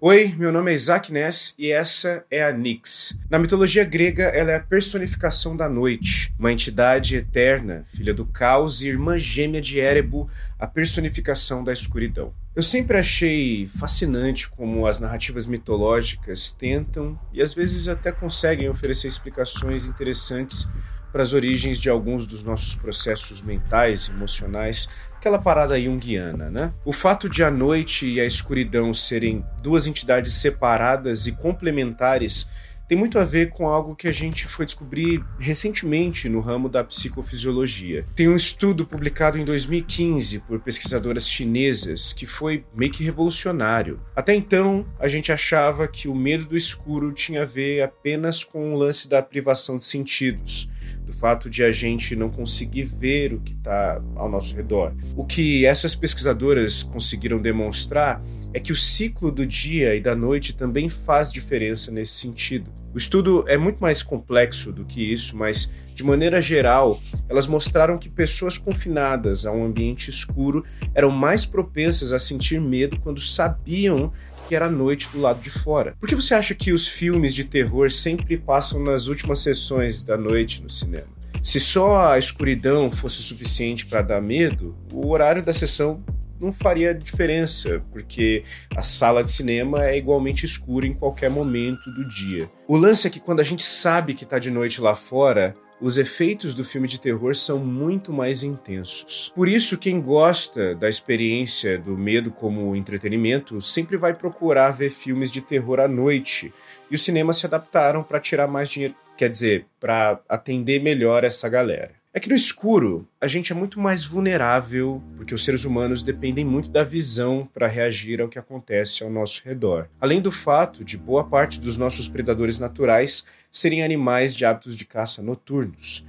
Oi, meu nome é Isaac Ness e essa é a Nix. Na mitologia grega, ela é a personificação da noite, uma entidade eterna, filha do caos e irmã gêmea de Erebo, a personificação da escuridão. Eu sempre achei fascinante como as narrativas mitológicas tentam e às vezes até conseguem oferecer explicações interessantes para as origens de alguns dos nossos processos mentais emocionais aquela parada junguiana, né? O fato de a noite e a escuridão serem duas entidades separadas e complementares tem muito a ver com algo que a gente foi descobrir recentemente no ramo da psicofisiologia. Tem um estudo publicado em 2015 por pesquisadoras chinesas que foi meio que revolucionário. Até então, a gente achava que o medo do escuro tinha a ver apenas com o lance da privação de sentidos do fato de a gente não conseguir ver o que está ao nosso redor. O que essas pesquisadoras conseguiram demonstrar é que o ciclo do dia e da noite também faz diferença nesse sentido. O estudo é muito mais complexo do que isso, mas de maneira geral, elas mostraram que pessoas confinadas a um ambiente escuro eram mais propensas a sentir medo quando sabiam que era noite do lado de fora. Por que você acha que os filmes de terror sempre passam nas últimas sessões da noite no cinema? Se só a escuridão fosse suficiente para dar medo, o horário da sessão não faria diferença, porque a sala de cinema é igualmente escura em qualquer momento do dia. O lance é que quando a gente sabe que está de noite lá fora, os efeitos do filme de terror são muito mais intensos. Por isso, quem gosta da experiência do medo como entretenimento sempre vai procurar ver filmes de terror à noite. E os cinemas se adaptaram para tirar mais dinheiro, quer dizer, para atender melhor essa galera. É que no escuro a gente é muito mais vulnerável, porque os seres humanos dependem muito da visão para reagir ao que acontece ao nosso redor. Além do fato de boa parte dos nossos predadores naturais serem animais de hábitos de caça noturnos.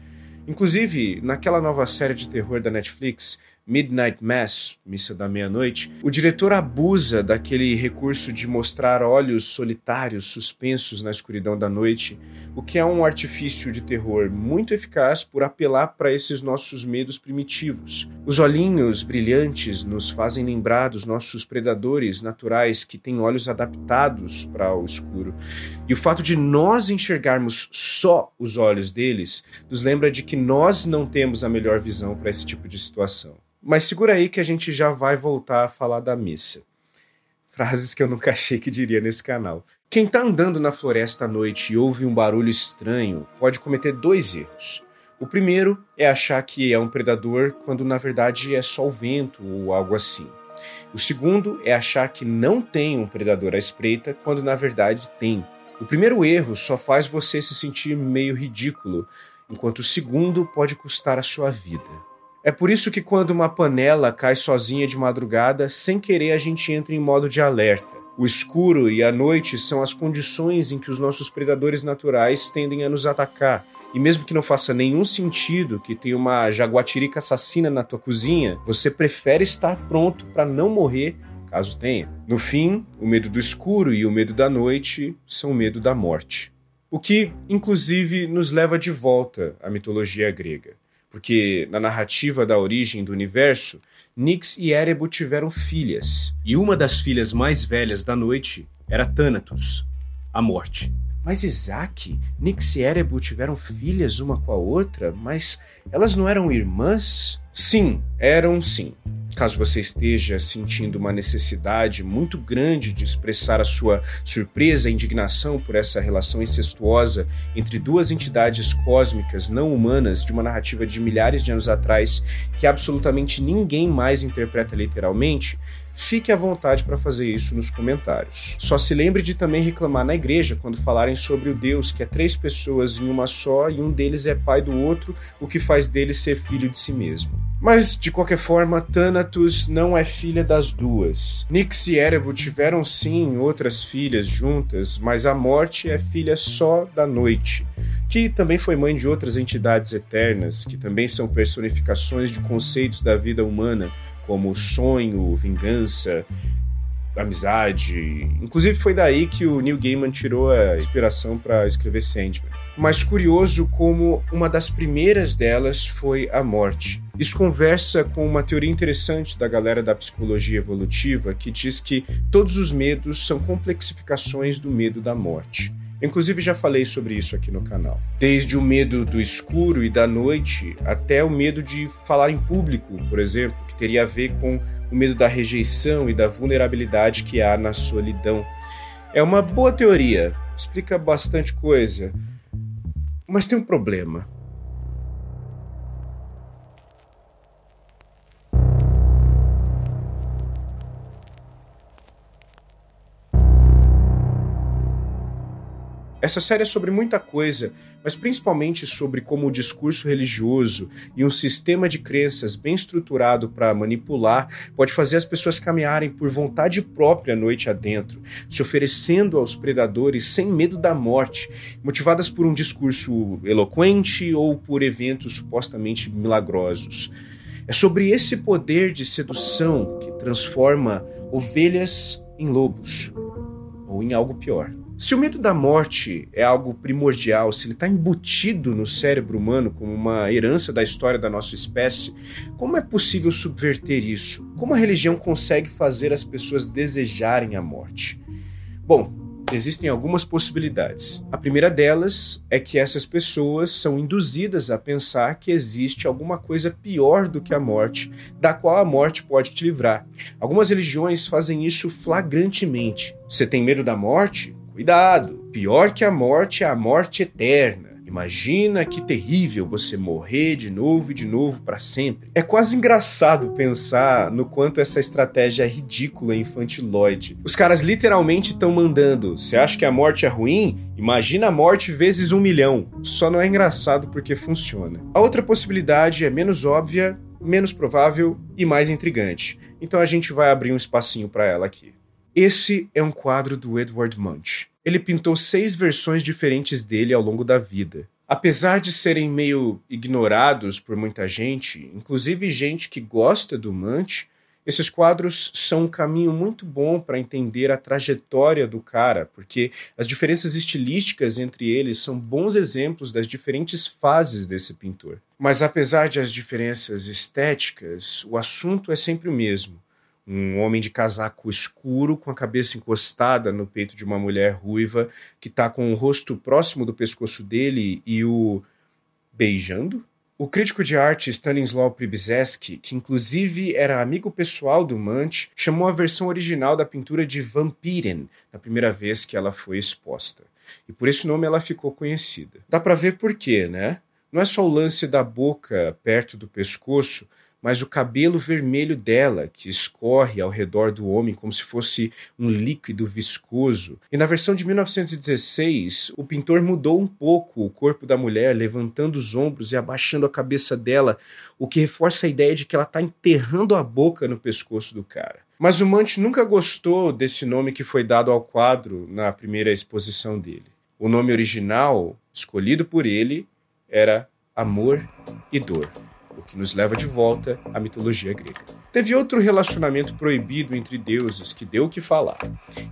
Inclusive, naquela nova série de terror da Netflix, Midnight Mass, Missa da Meia-Noite, o diretor abusa daquele recurso de mostrar olhos solitários suspensos na escuridão da noite, o que é um artifício de terror muito eficaz por apelar para esses nossos medos primitivos. Os olhinhos brilhantes nos fazem lembrar dos nossos predadores naturais que têm olhos adaptados para o escuro. E o fato de nós enxergarmos só os olhos deles nos lembra de que nós não temos a melhor visão para esse tipo de situação. Mas segura aí que a gente já vai voltar a falar da missa. Frases que eu nunca achei que diria nesse canal. Quem está andando na floresta à noite e ouve um barulho estranho pode cometer dois erros. O primeiro é achar que é um predador quando na verdade é só o vento ou algo assim. O segundo é achar que não tem um predador à espreita quando na verdade tem. O primeiro erro só faz você se sentir meio ridículo, enquanto o segundo pode custar a sua vida. É por isso que quando uma panela cai sozinha de madrugada, sem querer a gente entra em modo de alerta. O escuro e a noite são as condições em que os nossos predadores naturais tendem a nos atacar. E mesmo que não faça nenhum sentido que tenha uma jaguatirica assassina na tua cozinha, você prefere estar pronto para não morrer caso tenha. No fim, o medo do escuro e o medo da noite são o medo da morte. O que, inclusive, nos leva de volta à mitologia grega porque na narrativa da origem do universo, Nix e Erebo tiveram filhas, e uma das filhas mais velhas da noite era Thanatos, a morte. Mas Isaac, Nix e Erebo tiveram filhas uma com a outra, mas elas não eram irmãs? Sim, eram sim. Caso você esteja sentindo uma necessidade muito grande de expressar a sua surpresa e indignação por essa relação incestuosa entre duas entidades cósmicas não humanas de uma narrativa de milhares de anos atrás que absolutamente ninguém mais interpreta literalmente, fique à vontade para fazer isso nos comentários. Só se lembre de também reclamar na igreja quando falarem sobre o Deus que é três pessoas em uma só e um deles é pai do outro, o que faz dele ser filho de si mesmo. Mas, de qualquer forma, Thanatos não é filha das duas. Nix e Erebo tiveram sim outras filhas juntas, mas a morte é filha só da noite, que também foi mãe de outras entidades eternas, que também são personificações de conceitos da vida humana, como sonho, vingança, amizade. Inclusive foi daí que o Neil Gaiman tirou a inspiração para escrever Sandman. Mas curioso como uma das primeiras delas foi a morte Isso conversa com uma teoria interessante da galera da psicologia evolutiva que diz que todos os medos são complexificações do medo da morte. Inclusive já falei sobre isso aqui no canal. Desde o medo do escuro e da noite até o medo de falar em público, por exemplo, que teria a ver com o medo da rejeição e da vulnerabilidade que há na solidão. É uma boa teoria, explica bastante coisa, mas tem um problema. Essa série é sobre muita coisa, mas principalmente sobre como o discurso religioso e um sistema de crenças bem estruturado para manipular pode fazer as pessoas caminharem por vontade própria noite adentro, se oferecendo aos predadores sem medo da morte, motivadas por um discurso eloquente ou por eventos supostamente milagrosos. É sobre esse poder de sedução que transforma ovelhas em lobos, ou em algo pior. Se o medo da morte é algo primordial, se ele está embutido no cérebro humano como uma herança da história da nossa espécie, como é possível subverter isso? Como a religião consegue fazer as pessoas desejarem a morte? Bom, existem algumas possibilidades. A primeira delas é que essas pessoas são induzidas a pensar que existe alguma coisa pior do que a morte, da qual a morte pode te livrar. Algumas religiões fazem isso flagrantemente. Você tem medo da morte? Cuidado! Pior que a morte é a morte eterna. Imagina que terrível você morrer de novo e de novo para sempre. É quase engraçado pensar no quanto essa estratégia é ridícula e infantiloide. Os caras literalmente estão mandando: você acha que a morte é ruim? Imagina a morte vezes um milhão. Só não é engraçado porque funciona. A outra possibilidade é menos óbvia, menos provável e mais intrigante. Então a gente vai abrir um espacinho para ela aqui. Esse é um quadro do Edward Munch. Ele pintou seis versões diferentes dele ao longo da vida. Apesar de serem meio ignorados por muita gente, inclusive gente que gosta do Munch, esses quadros são um caminho muito bom para entender a trajetória do cara, porque as diferenças estilísticas entre eles são bons exemplos das diferentes fases desse pintor. Mas apesar de as diferenças estéticas, o assunto é sempre o mesmo um homem de casaco escuro com a cabeça encostada no peito de uma mulher ruiva que está com o rosto próximo do pescoço dele e o beijando. O crítico de arte Stanislaw Przybylski, que inclusive era amigo pessoal do Munch, chamou a versão original da pintura de Vampiren na primeira vez que ela foi exposta. E por esse nome ela ficou conhecida. Dá para ver por quê, né? Não é só o lance da boca perto do pescoço, mas o cabelo vermelho dela, que escorre ao redor do homem como se fosse um líquido viscoso. E na versão de 1916, o pintor mudou um pouco o corpo da mulher, levantando os ombros e abaixando a cabeça dela, o que reforça a ideia de que ela está enterrando a boca no pescoço do cara. Mas o Munch nunca gostou desse nome que foi dado ao quadro na primeira exposição dele. O nome original, escolhido por ele, era Amor e Dor o que nos leva de volta à mitologia grega. Teve outro relacionamento proibido entre deuses que deu o que falar.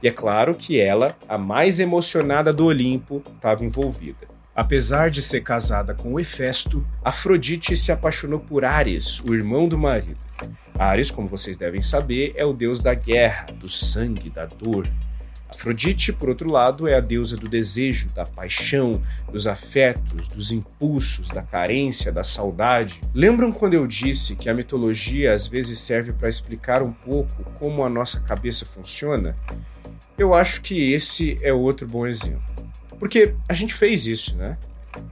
E é claro que ela, a mais emocionada do Olimpo, estava envolvida. Apesar de ser casada com Hefesto, Afrodite se apaixonou por Ares, o irmão do marido. Ares, como vocês devem saber, é o deus da guerra, do sangue, da dor, Afrodite, por outro lado, é a deusa do desejo, da paixão, dos afetos, dos impulsos, da carência, da saudade. Lembram quando eu disse que a mitologia às vezes serve para explicar um pouco como a nossa cabeça funciona? Eu acho que esse é outro bom exemplo. Porque a gente fez isso, né?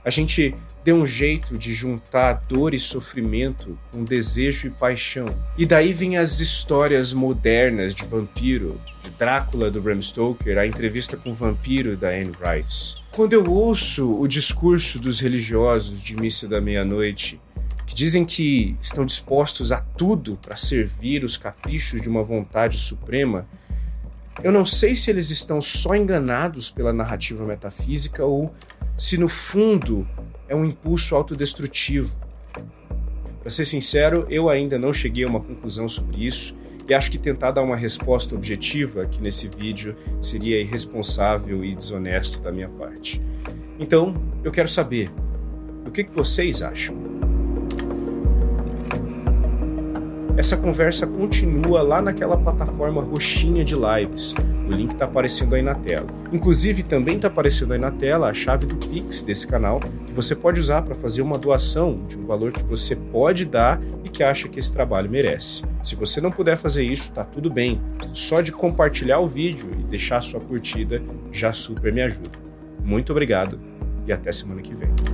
A gente deu um jeito de juntar dor e sofrimento com desejo e paixão. E daí vem as histórias modernas de vampiro, de Drácula do Bram Stoker, a entrevista com o vampiro da Anne Rice. Quando eu ouço o discurso dos religiosos de missa da meia-noite, que dizem que estão dispostos a tudo para servir os caprichos de uma vontade suprema, eu não sei se eles estão só enganados pela narrativa metafísica ou se no fundo é um impulso autodestrutivo. Para ser sincero, eu ainda não cheguei a uma conclusão sobre isso e acho que tentar dar uma resposta objetiva aqui nesse vídeo seria irresponsável e desonesto da minha parte. Então, eu quero saber o que, que vocês acham. essa conversa continua lá naquela plataforma roxinha de lives. O link está aparecendo aí na tela. Inclusive, também está aparecendo aí na tela a chave do Pix desse canal, que você pode usar para fazer uma doação de um valor que você pode dar e que acha que esse trabalho merece. Se você não puder fazer isso, tá tudo bem. Só de compartilhar o vídeo e deixar sua curtida já super me ajuda. Muito obrigado e até semana que vem.